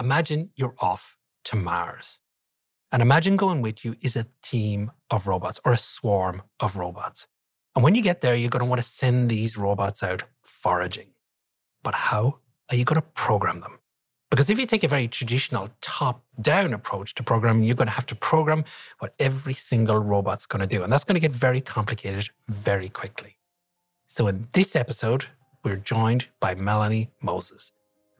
imagine you're off to Mars. And imagine going with you is a team of robots or a swarm of robots. And when you get there, you're going to want to send these robots out foraging. But how are you going to program them? Because if you take a very traditional top down approach to programming, you're going to have to program what every single robot's going to do. And that's going to get very complicated very quickly. So in this episode, we're joined by Melanie Moses,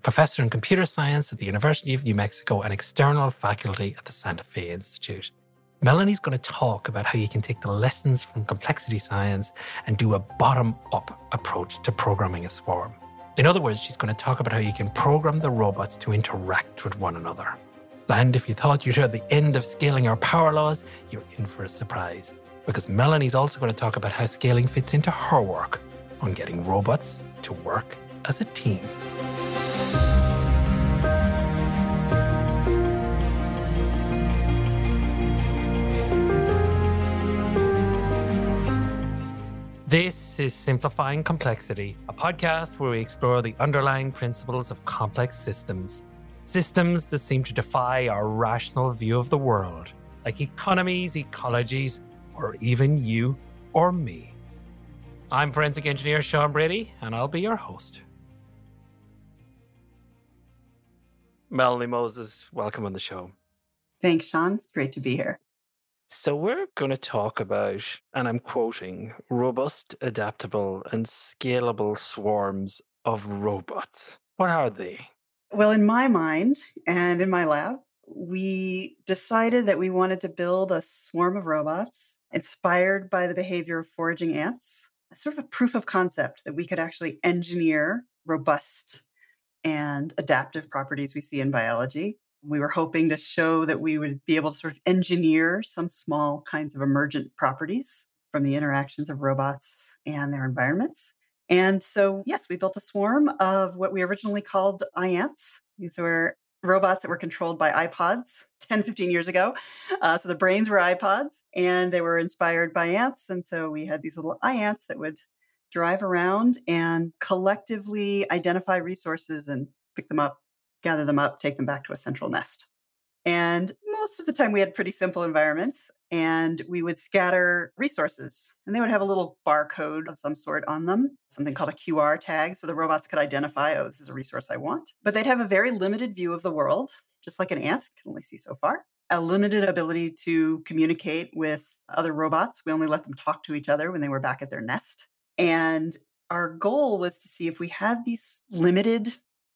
professor in computer science at the University of New Mexico and external faculty at the Santa Fe Institute. Melanie's going to talk about how you can take the lessons from complexity science and do a bottom up approach to programming a swarm. In other words, she's going to talk about how you can program the robots to interact with one another. And if you thought you'd heard the end of scaling our power laws, you're in for a surprise. Because Melanie's also going to talk about how scaling fits into her work on getting robots to work as a team. This is Simplifying Complexity, a podcast where we explore the underlying principles of complex systems. Systems that seem to defy our rational view of the world, like economies, ecologies, or even you or me. I'm forensic engineer Sean Brady, and I'll be your host. Melanie Moses, welcome on the show. Thanks, Sean. It's great to be here. So, we're going to talk about, and I'm quoting, robust, adaptable, and scalable swarms of robots. What are they? Well, in my mind and in my lab, we decided that we wanted to build a swarm of robots inspired by the behavior of foraging ants, sort of a proof of concept that we could actually engineer robust and adaptive properties we see in biology we were hoping to show that we would be able to sort of engineer some small kinds of emergent properties from the interactions of robots and their environments. And so, yes, we built a swarm of what we originally called iAnts. These were robots that were controlled by iPods 10, 15 years ago. Uh, so the brains were iPods and they were inspired by ants. And so we had these little iAnts that would drive around and collectively identify resources and pick them up gather them up, take them back to a central nest. And most of the time, we had pretty simple environments and we would scatter resources. And they would have a little barcode of some sort on them, something called a QR tag. So the robots could identify, oh, this is a resource I want. But they'd have a very limited view of the world, just like an ant can only see so far, a limited ability to communicate with other robots. We only let them talk to each other when they were back at their nest. And our goal was to see if we had these limited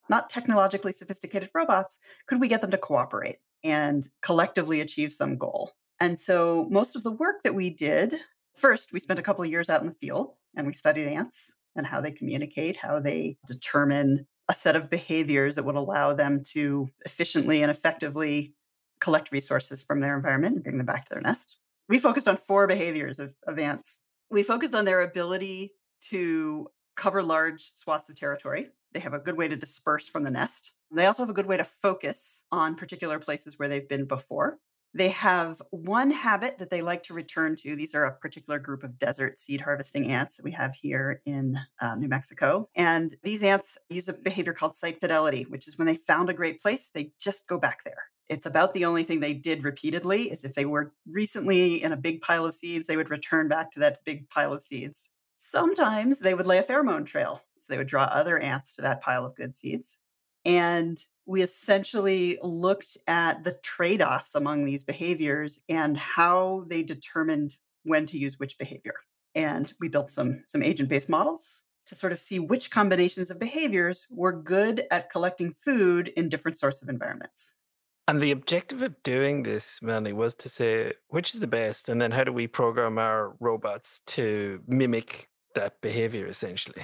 not technologically sophisticated robots, could we get them to cooperate and collectively achieve some goal? And so most of the work that we did, first, we spent a couple of years out in the field and we studied ants and how they communicate, how they determine a set of behaviors that would allow them to efficiently and effectively collect resources from their environment and bring them back to their nest. We focused on four behaviors of, of ants. We focused on their ability to cover large swaths of territory. They have a good way to disperse from the nest. They also have a good way to focus on particular places where they've been before. They have one habit that they like to return to. These are a particular group of desert seed harvesting ants that we have here in uh, New Mexico. And these ants use a behavior called site fidelity, which is when they found a great place, they just go back there. It's about the only thing they did repeatedly is if they were recently in a big pile of seeds, they would return back to that big pile of seeds. Sometimes they would lay a pheromone trail. So they would draw other ants to that pile of good seeds. And we essentially looked at the trade offs among these behaviors and how they determined when to use which behavior. And we built some, some agent based models to sort of see which combinations of behaviors were good at collecting food in different sorts of environments. And the objective of doing this, Melanie, was to say which is the best, and then how do we program our robots to mimic that behavior essentially?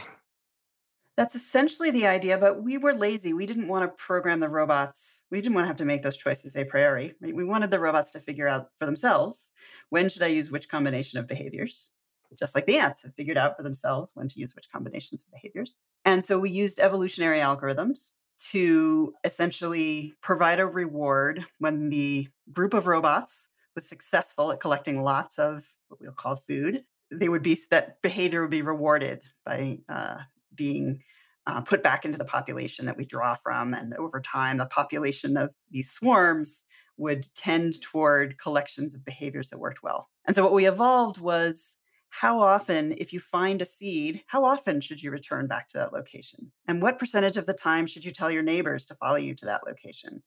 That's essentially the idea, but we were lazy. We didn't want to program the robots. We didn't want to have to make those choices a priori. We wanted the robots to figure out for themselves when should I use which combination of behaviors, just like the ants have figured out for themselves when to use which combinations of behaviors. And so we used evolutionary algorithms to essentially provide a reward when the group of robots was successful at collecting lots of what we'll call food. They would be that behavior would be rewarded by uh, being uh, put back into the population that we draw from. And over time, the population of these swarms would tend toward collections of behaviors that worked well. And so what we evolved was how often, if you find a seed, how often should you return back to that location? And what percentage of the time should you tell your neighbors to follow you to that location?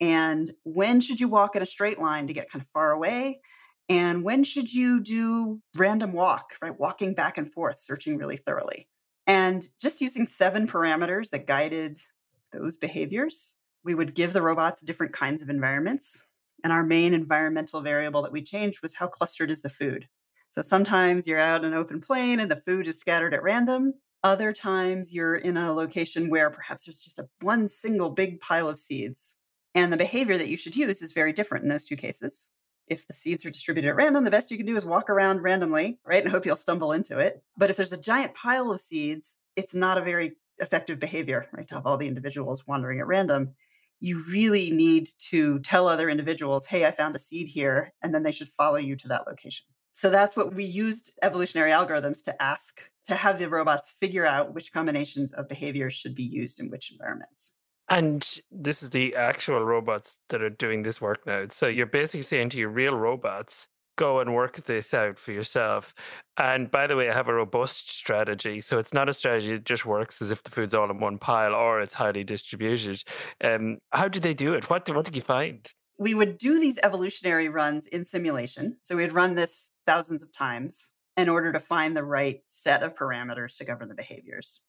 And when should you walk in a straight line to get kind of far away? And when should you do random walk, right? Walking back and forth, searching really thoroughly. And just using seven parameters that guided those behaviors, we would give the robots different kinds of environments. And our main environmental variable that we changed was how clustered is the food. So sometimes you're out in an open plain and the food is scattered at random. Other times you're in a location where perhaps there's just a one single big pile of seeds. And the behavior that you should use is very different in those two cases. If the seeds are distributed at random, the best you can do is walk around randomly, right? And hope you'll stumble into it. But if there's a giant pile of seeds, it's not a very effective behavior, right? To have all the individuals wandering at random. You really need to tell other individuals, hey, I found a seed here, and then they should follow you to that location. So that's what we used evolutionary algorithms to ask to have the robots figure out which combinations of behaviors should be used in which environments. And this is the actual robots that are doing this work now. So you're basically saying to your real robots, go and work this out for yourself. And by the way, I have a robust strategy. So it's not a strategy that just works as if the food's all in one pile or it's highly distributed. Um, how did they do it? What, what did you find? We would do these evolutionary runs in simulation. So we'd run this thousands of times in order to find the right set of parameters to govern the behaviors.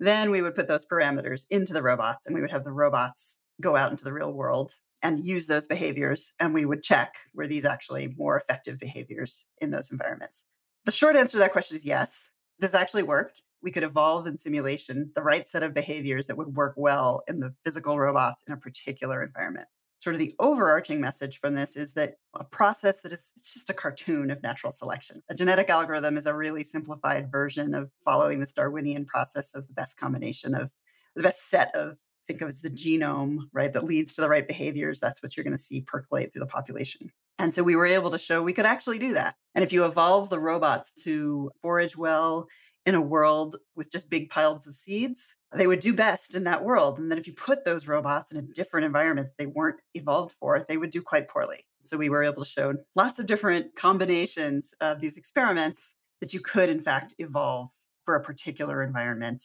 Then we would put those parameters into the robots and we would have the robots go out into the real world and use those behaviors. And we would check were these actually more effective behaviors in those environments. The short answer to that question is yes. This actually worked. We could evolve in simulation the right set of behaviors that would work well in the physical robots in a particular environment sort of the overarching message from this is that a process that is it's just a cartoon of natural selection. A genetic algorithm is a really simplified version of following this Darwinian process of the best combination of the best set of think of as the genome, right, that leads to the right behaviors. That's what you're going to see percolate through the population. And so we were able to show we could actually do that. And if you evolve the robots to forage well in a world with just big piles of seeds, they would do best in that world. And then if you put those robots in a different environment that they weren't evolved for, they would do quite poorly. So we were able to show lots of different combinations of these experiments that you could, in fact, evolve for a particular environment.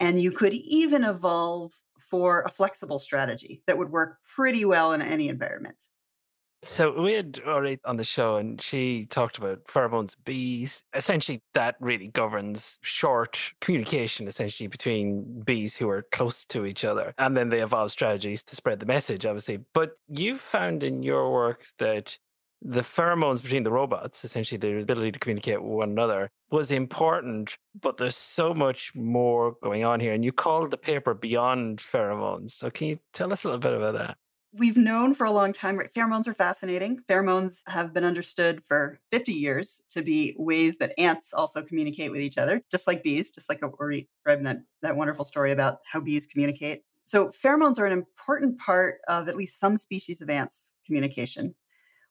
And you could even evolve for a flexible strategy that would work pretty well in any environment. So we had already on the show, and she talked about pheromones, bees. Essentially, that really governs short communication, essentially between bees who are close to each other, and then they evolve strategies to spread the message, obviously. But you found in your work that the pheromones between the robots, essentially their ability to communicate with one another, was important. But there's so much more going on here, and you called the paper "Beyond Pheromones." So can you tell us a little bit about that? We've known for a long time right pheromones are fascinating. Pheromones have been understood for 50 years to be ways that ants also communicate with each other just like bees just like we're describing that, that wonderful story about how bees communicate. So pheromones are an important part of at least some species of ants communication.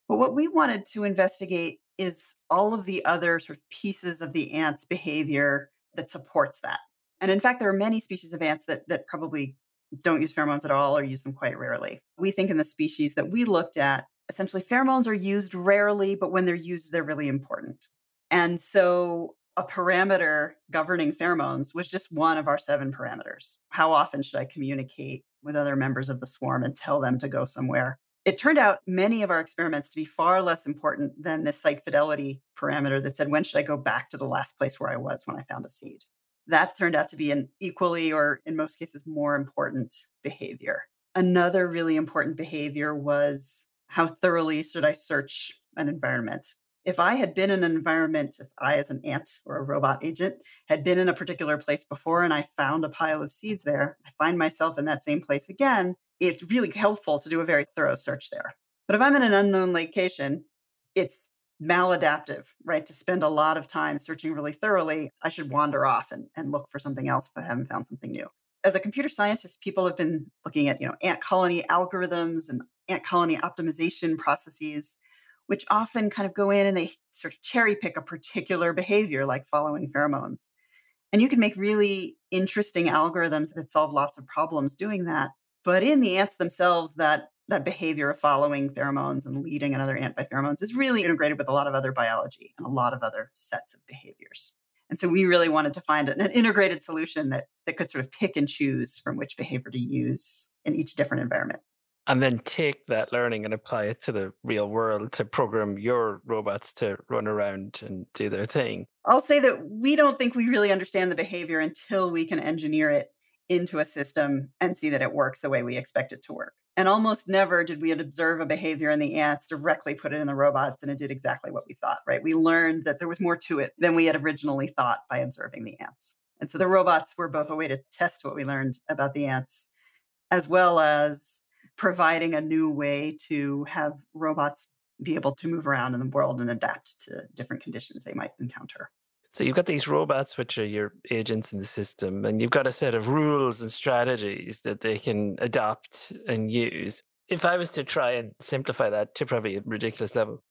But what we wanted to investigate is all of the other sort of pieces of the ant's behavior that supports that. And in fact there are many species of ants that that probably don't use pheromones at all or use them quite rarely. We think in the species that we looked at, essentially pheromones are used rarely, but when they're used, they're really important. And so a parameter governing pheromones was just one of our seven parameters. How often should I communicate with other members of the swarm and tell them to go somewhere? It turned out many of our experiments to be far less important than the site fidelity parameter that said, when should I go back to the last place where I was when I found a seed? That turned out to be an equally or in most cases more important behavior. Another really important behavior was how thoroughly should I search an environment? If I had been in an environment, if I, as an ant or a robot agent, had been in a particular place before and I found a pile of seeds there, I find myself in that same place again, it's really helpful to do a very thorough search there. But if I'm in an unknown location, it's maladaptive, right? To spend a lot of time searching really thoroughly, I should wander off and, and look for something else if I haven't found something new. As a computer scientist, people have been looking at, you know, ant colony algorithms and ant colony optimization processes, which often kind of go in and they sort of cherry pick a particular behavior like following pheromones. And you can make really interesting algorithms that solve lots of problems doing that. But in the ants themselves, that that behavior of following pheromones and leading another ant by pheromones is really integrated with a lot of other biology and a lot of other sets of behaviors. And so we really wanted to find an integrated solution that, that could sort of pick and choose from which behavior to use in each different environment. And then take that learning and apply it to the real world to program your robots to run around and do their thing. I'll say that we don't think we really understand the behavior until we can engineer it into a system and see that it works the way we expect it to work. And almost never did we observe a behavior in the ants, directly put it in the robots, and it did exactly what we thought, right? We learned that there was more to it than we had originally thought by observing the ants. And so the robots were both a way to test what we learned about the ants, as well as providing a new way to have robots be able to move around in the world and adapt to different conditions they might encounter. So you've got these robots, which are your agents in the system, and you've got a set of rules and strategies that they can adopt and use. If I was to try and simplify that to probably a ridiculous level,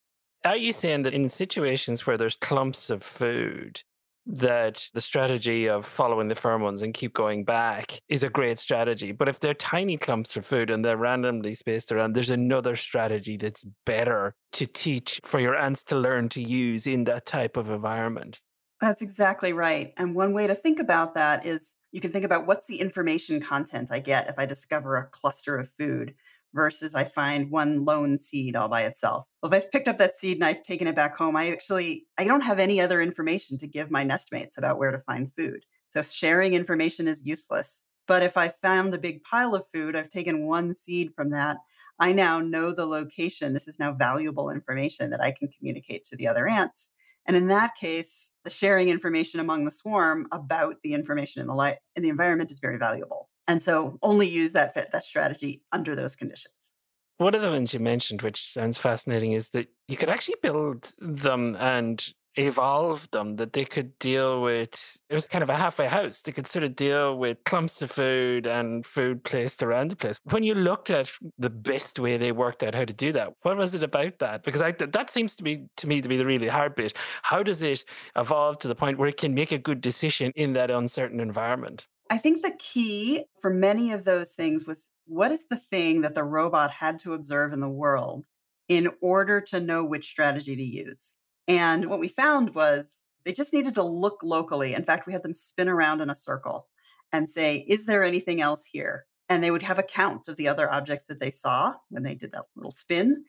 are you saying that in situations where there's clumps of food, that the strategy of following the pheromones and keep going back is a great strategy. But if they're tiny clumps of food and they're randomly spaced around, there's another strategy that's better to teach for your ants to learn to use in that type of environment. That's exactly right. And one way to think about that is you can think about what's the information content I get if I discover a cluster of food versus I find one lone seed all by itself. Well, if I've picked up that seed and I've taken it back home, I actually I don't have any other information to give my nestmates about where to find food. So sharing information is useless. But if I found a big pile of food, I've taken one seed from that. I now know the location. This is now valuable information that I can communicate to the other ants and in that case, the sharing information among the swarm about the information in the light in the environment is very valuable. And so only use that fit, that strategy under those conditions. One of the ones you mentioned, which sounds fascinating, is that you could actually build them and evolved them that they could deal with it was kind of a halfway house they could sort of deal with clumps of food and food placed around the place. When you looked at the best way they worked out how to do that what was it about that? Because I, that seems to be to me to be the really hard bit. How does it evolve to the point where it can make a good decision in that uncertain environment? I think the key for many of those things was what is the thing that the robot had to observe in the world in order to know which strategy to use. And what we found was they just needed to look locally. In fact, we had them spin around in a circle and say, Is there anything else here? And they would have a count of the other objects that they saw when they did that little spin.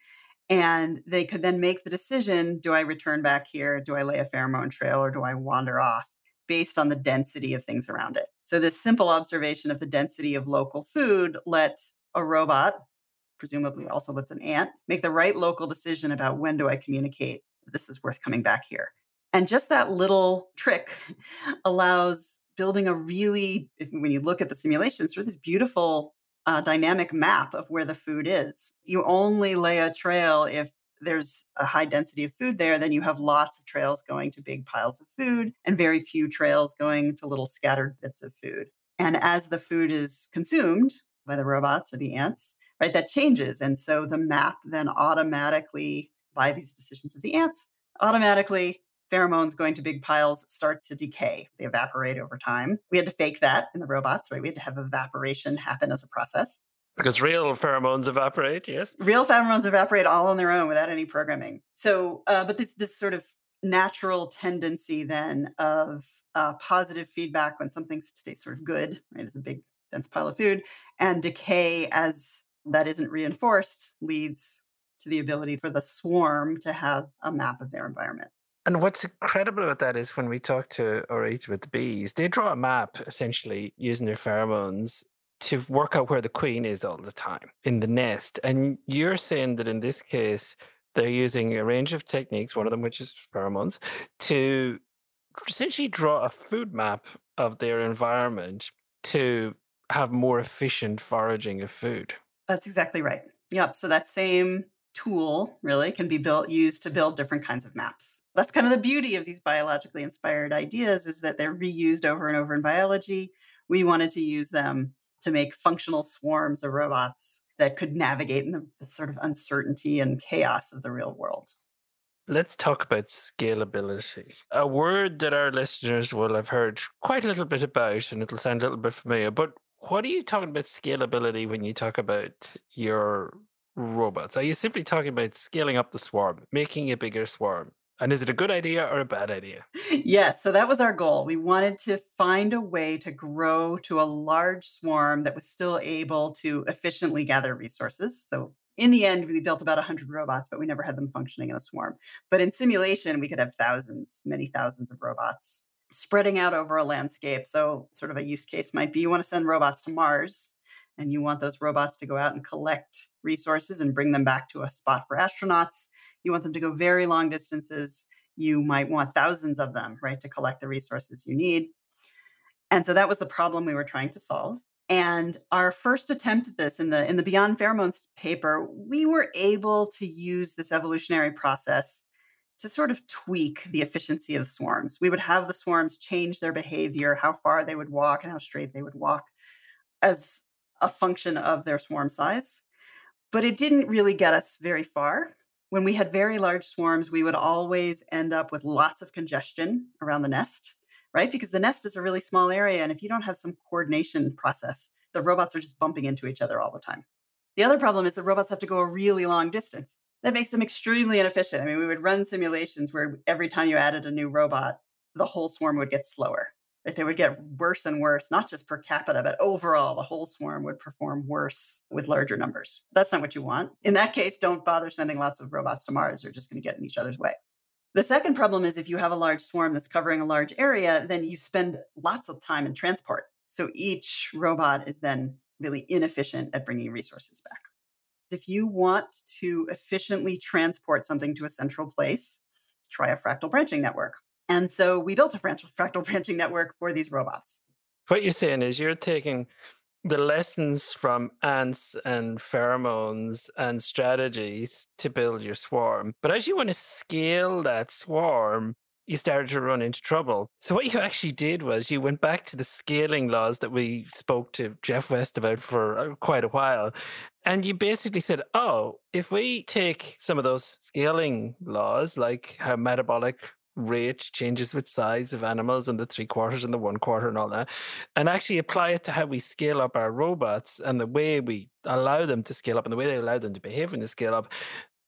And they could then make the decision do I return back here? Do I lay a pheromone trail or do I wander off based on the density of things around it? So, this simple observation of the density of local food let a robot, presumably also lets an ant, make the right local decision about when do I communicate this is worth coming back here. And just that little trick allows building a really, if, when you look at the simulations, sort of this beautiful uh, dynamic map of where the food is. You only lay a trail if there's a high density of food there, then you have lots of trails going to big piles of food and very few trails going to little scattered bits of food. And as the food is consumed by the robots or the ants, right, that changes. And so the map then automatically by these decisions of the ants, automatically pheromones going to big piles start to decay. They evaporate over time. We had to fake that in the robots, right? We had to have evaporation happen as a process. Because real pheromones evaporate, yes. Real pheromones evaporate all on their own without any programming. So, uh, but this this sort of natural tendency then of uh, positive feedback when something stays sort of good, right? It's a big dense pile of food, and decay as that isn't reinforced leads to the ability for the swarm to have a map of their environment. And what's incredible about that is when we talk to Orit with the bees, they draw a map essentially using their pheromones to work out where the queen is all the time in the nest. And you're saying that in this case, they're using a range of techniques, one of them which is pheromones, to essentially draw a food map of their environment to have more efficient foraging of food. That's exactly right. Yep. So that same tool really can be built used to build different kinds of maps that's kind of the beauty of these biologically inspired ideas is that they're reused over and over in biology we wanted to use them to make functional swarms of robots that could navigate in the, the sort of uncertainty and chaos of the real world Let's talk about scalability. A word that our listeners will have heard quite a little bit about, and it'll sound a little bit familiar. But what are you talking about scalability when you talk about your robots? Are you simply talking about scaling up the swarm, making a bigger swarm? And is it a good idea or a bad idea? Yes. So that was our goal. We wanted to find a way to grow to a large swarm that was still able to efficiently gather resources. So in the end, we built about 100 robots, but we never had them functioning in a swarm. But in simulation, we could have thousands, many thousands of robots spreading out over a landscape. So, sort of a use case might be you want to send robots to Mars and you want those robots to go out and collect resources and bring them back to a spot for astronauts. You want them to go very long distances. You might want thousands of them, right, to collect the resources you need. And so that was the problem we were trying to solve. And our first attempt at this in the in the Beyond Pheromones paper, we were able to use this evolutionary process to sort of tweak the efficiency of swarms. We would have the swarms change their behavior, how far they would walk and how straight they would walk as a function of their swarm size. But it didn't really get us very far. When we had very large swarms, we would always end up with lots of congestion around the nest, right? Because the nest is a really small area. And if you don't have some coordination process, the robots are just bumping into each other all the time. The other problem is the robots have to go a really long distance. That makes them extremely inefficient. I mean, we would run simulations where every time you added a new robot, the whole swarm would get slower They would get worse and worse, not just per capita, but overall, the whole swarm would perform worse with larger numbers. That's not what you want. In that case, don't bother sending lots of robots to Mars. They're just going to get in each other's way. The second problem is if you have a large swarm that's covering a large area, then you spend lots of time in transport. So each robot is then really inefficient at bringing resources back. If you want to efficiently transport something to a central place, try a fractal branching network. And so we built a fractal branching network for these robots. What you're saying is you're taking the lessons from ants and pheromones and strategies to build your swarm. But as you want to scale that swarm, you started to run into trouble. So what you actually did was you went back to the scaling laws that we spoke to Geoff West about for uh, quite a while. And you basically said, oh, if we take some of those scaling laws, like how metabolic rate changes with size of animals and the three quarters and the one quarter and all that, and actually apply it to how we scale up our robots and the way we allow them to scale up and the way they allow them to behave when they scale up,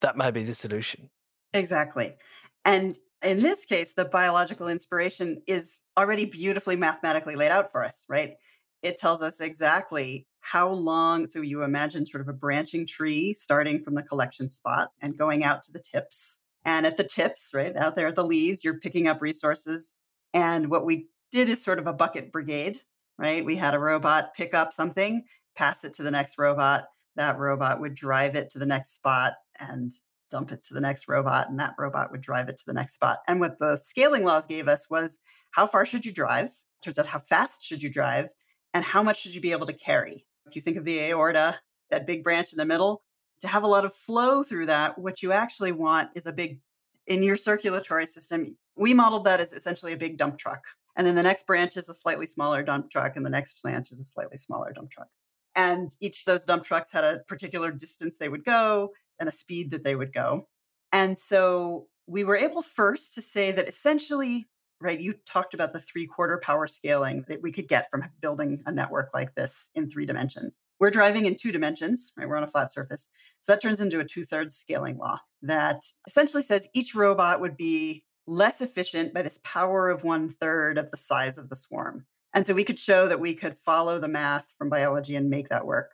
that might be the solution. Exactly. And in this case, the biological inspiration is already beautifully mathematically laid out for us, right? It tells us exactly how long. So you imagine sort of a branching tree starting from the collection spot and going out to the tips and at the tips, right out there at the leaves, you're picking up resources. And what we did is sort of a bucket brigade, right? We had a robot pick up something, pass it to the next robot. That robot would drive it to the next spot and dump it to the next robot, and that robot would drive it to the next spot. And what the scaling laws gave us was how far should you drive? Turns out, how fast should you drive? And how much should you be able to carry? If you think of the aorta, that big branch in the middle, to have a lot of flow through that, what you actually want is a big, in your circulatory system, we modeled that as essentially a big dump truck. And then the next branch is a slightly smaller dump truck, and the next branch is a slightly smaller dump truck. And each of those dump trucks had a particular distance they would go and a speed that they would go. And so we were able first to say that essentially right? You talked about the three quarter power scaling that we could get from building a network like this in three dimensions. We're driving in two dimensions, right? We're on a flat surface. So that turns into a two thirds scaling law that essentially says each robot would be less efficient by this power of one third of the size of the swarm. And so we could show that we could follow the math from biology and make that work.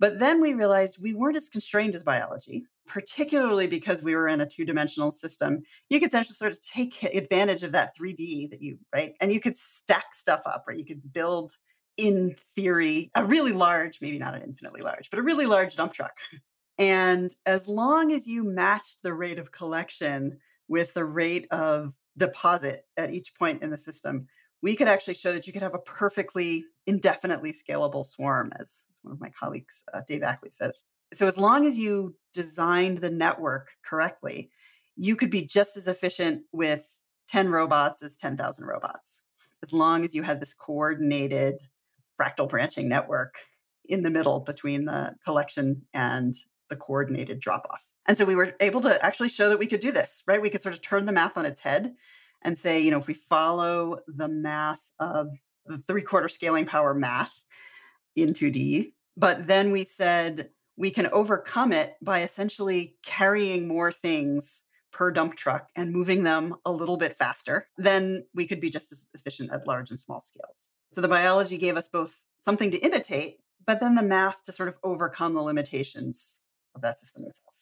But then we realized we weren't as constrained as biology particularly because we were in a two-dimensional system you could essentially sort of take advantage of that 3d that you right and you could stack stuff up right you could build in theory a really large maybe not an infinitely large but a really large dump truck. And as long as you matched the rate of collection with the rate of deposit at each point in the system we could actually show that you could have a perfectly indefinitely scalable swarm as, as one of my colleagues uh, dave ackley says. So as long as you designed the network correctly, you could be just as efficient with 10 robots as 10,000 robots, as long as you had this coordinated fractal branching network in the middle between the collection and the coordinated drop off. And so we were able to actually show that we could do this, right? We could sort of turn the math on its head and say, you know, if we follow the math of the three quarter scaling power math in 2D, but then we said we can overcome it by essentially carrying more things per dump truck and moving them a little bit faster, then we could be just as efficient at large and small scales. So the biology gave us both something to imitate, but then the math to sort of overcome the limitations of that system itself.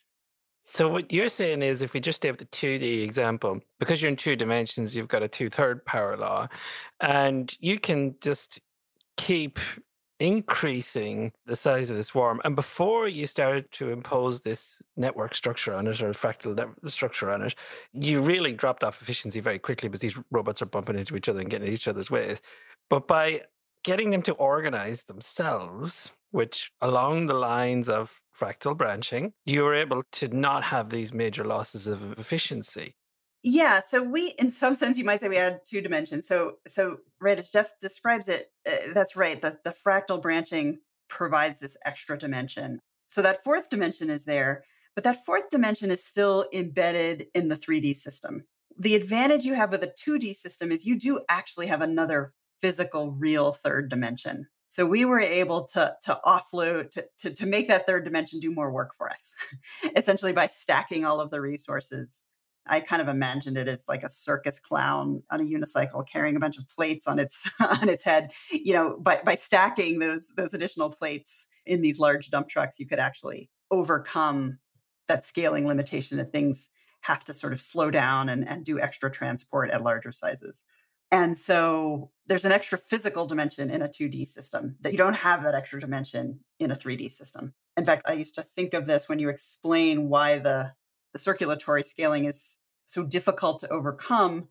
So what you're saying is if we just take the 2D example, because you're in two dimensions, you've got a two-third power law, and you can just keep increasing the size of the swarm. And before you started to impose this network structure on it or fractal structure on it, you really dropped off efficiency very quickly because these robots are bumping into each other and getting in each other's ways. But by getting them to organize themselves, which along the lines of fractal branching, you were able to not have these major losses of efficiency. Yeah, so we, in some sense, you might say we had two dimensions. So, so right as Jeff describes it, uh, that's right. The the fractal branching provides this extra dimension. So that fourth dimension is there, but that fourth dimension is still embedded in the 3D system. The advantage you have with a 2D system is you do actually have another physical, real third dimension. So we were able to, to offload, to, to, to make that third dimension do more work for us, essentially by stacking all of the resources. I kind of imagined it as like a circus clown on a unicycle carrying a bunch of plates on its on its head. You know, by by stacking those those additional plates in these large dump trucks, you could actually overcome that scaling limitation that things have to sort of slow down and, and do extra transport at larger sizes. And so there's an extra physical dimension in a 2D system that you don't have that extra dimension in a 3D system. In fact, I used to think of this when you explain why the, the circulatory scaling is so difficult to overcome.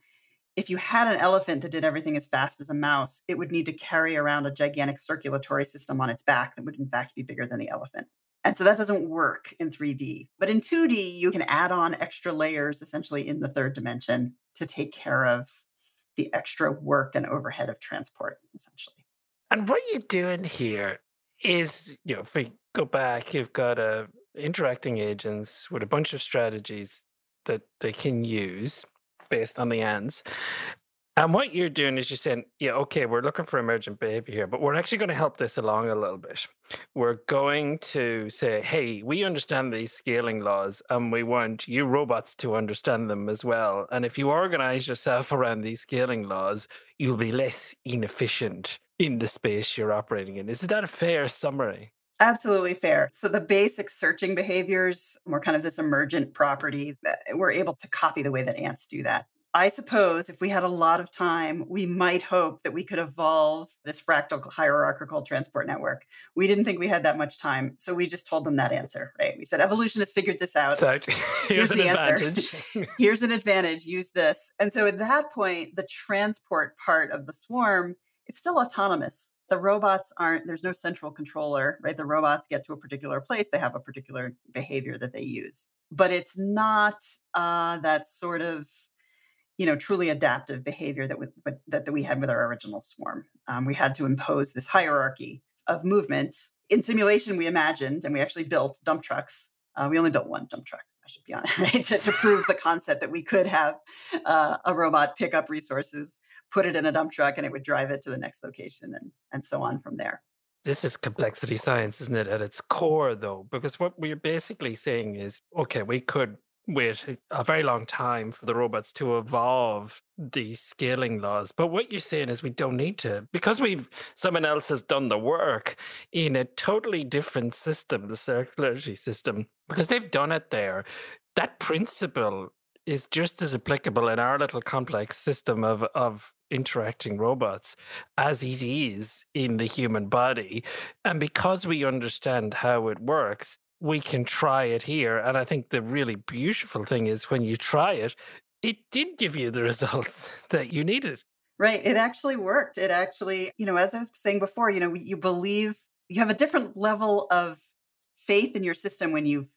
If you had an elephant that did everything as fast as a mouse, it would need to carry around a gigantic circulatory system on its back that would, in fact, be bigger than the elephant. And so that doesn't work in 3D. But in 2D, you can add on extra layers essentially in the third dimension to take care of the extra work and overhead of transport, essentially. And what you're doing here is, you know, if we go back, you've got a uh, interacting agents with a bunch of strategies that they can use based on the ends. And what you're doing is you're saying, yeah, okay, we're looking for emergent behavior here, but we're actually going to help this along a little bit. We're going to say, hey, we understand these scaling laws and we want you robots to understand them as well. And if you organize yourself around these scaling laws, you'll be less inefficient in the space you're operating in. Is that a fair summary? Absolutely fair. So the basic searching behaviors were kind of this emergent property. That eh, we're able to copy the way that ants do that. I suppose if we had a lot of time, we might hope that we could evolve this fractal hierarchical transport network. We didn't think we had that much time. So we just told them that answer, right? We said, evolution has figured this out. So here's, here's the advantage. answer. here's an advantage. Use this. And so at that point, the transport part of the swarm, it's still autonomous. The robots aren't, there's no central controller, right? The robots get to a particular place, they have a particular behavior that they use. But it's not uh, that sort of you know truly adaptive behavior that we, that, that we had with our original swarm um, we had to impose this hierarchy of movement in simulation we imagined and we actually built dump trucks uh, we only built one dump truck i should be honest right to, to prove the concept that we could have uh, a robot pick up resources put it in a dump truck and it would drive it to the next location and, and so on from there this is complexity science, isn't it, at its core, though? Because what we're basically saying is okay, we could wait a very long time for the robots to evolve the scaling laws. But what you're saying is we don't need to because we've someone else has done the work in a totally different system, the circulatory system, because they've done it there. That principle is just as applicable in our little complex system of of interacting robots as it is in the human body. And because we understand how it works, we can try it here. And I think the really beautiful thing is when you try it, it did give you the results that you needed. Right. It actually worked. It actually, you know, as I was saying before, you know, you believe you have a different level of faith in your system when you've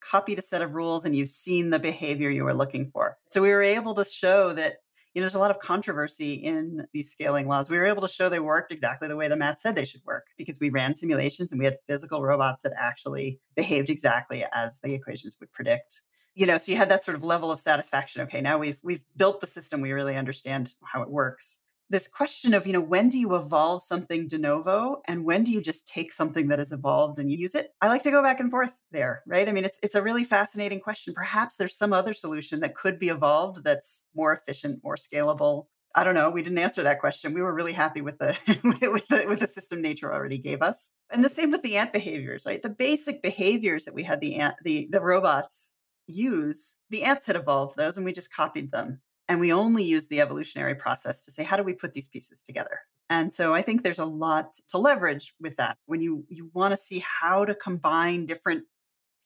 copied a set of rules and you've seen the behavior you were looking for. So we were able to show that, You know, there's a lot of controversy in these scaling laws. We were able to show they worked exactly the way the math said they should work because we ran simulations and we had physical robots that actually behaved exactly as the equations would predict. You know so you had that sort of level of satisfaction. Okay now we've we've built the system. We really understand how it works this question of you know when do you evolve something de novo and when do you just take something that has evolved and use it? I like to go back and forth there right? I mean it's it's a really fascinating question. Perhaps there's some other solution that could be evolved that's more efficient more scalable. I don't know we didn't answer that question. We were really happy with the with the with the system nature already gave us. And the same with the ant behaviors right? The basic behaviors that we had the ant the the robots use, the ants had evolved those and we just copied them. And we only use the evolutionary process to say, how do we put these pieces together? And so I think there's a lot to leverage with that. When you you want to see how to combine different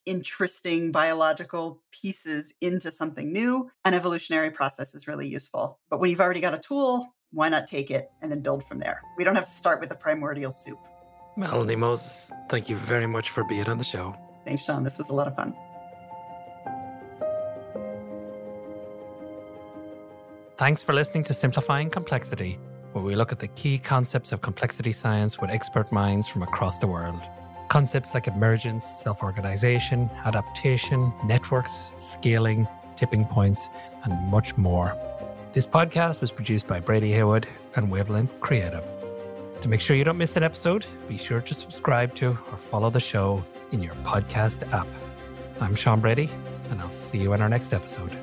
interesting biological pieces into something new, an evolutionary process is really useful. But when you've already got a tool, why not take it and then build from there? We don't have to start with a primordial soup. Melanie Moses, thank you very much for being on the show. Thanks, Sean. This was a lot of fun. Thanks for listening to Simplifying Complexity, where we look at the key concepts of complexity science with expert minds from across the world. Concepts like emergence, self organization, adaptation, networks, scaling, tipping points, and much more. This podcast was produced by Brady Heywood and Wavelength Creative. To make sure you don't miss an episode, be sure to subscribe to or follow the show in your podcast app. I'm Sean Brady, and I'll see you in our next episode.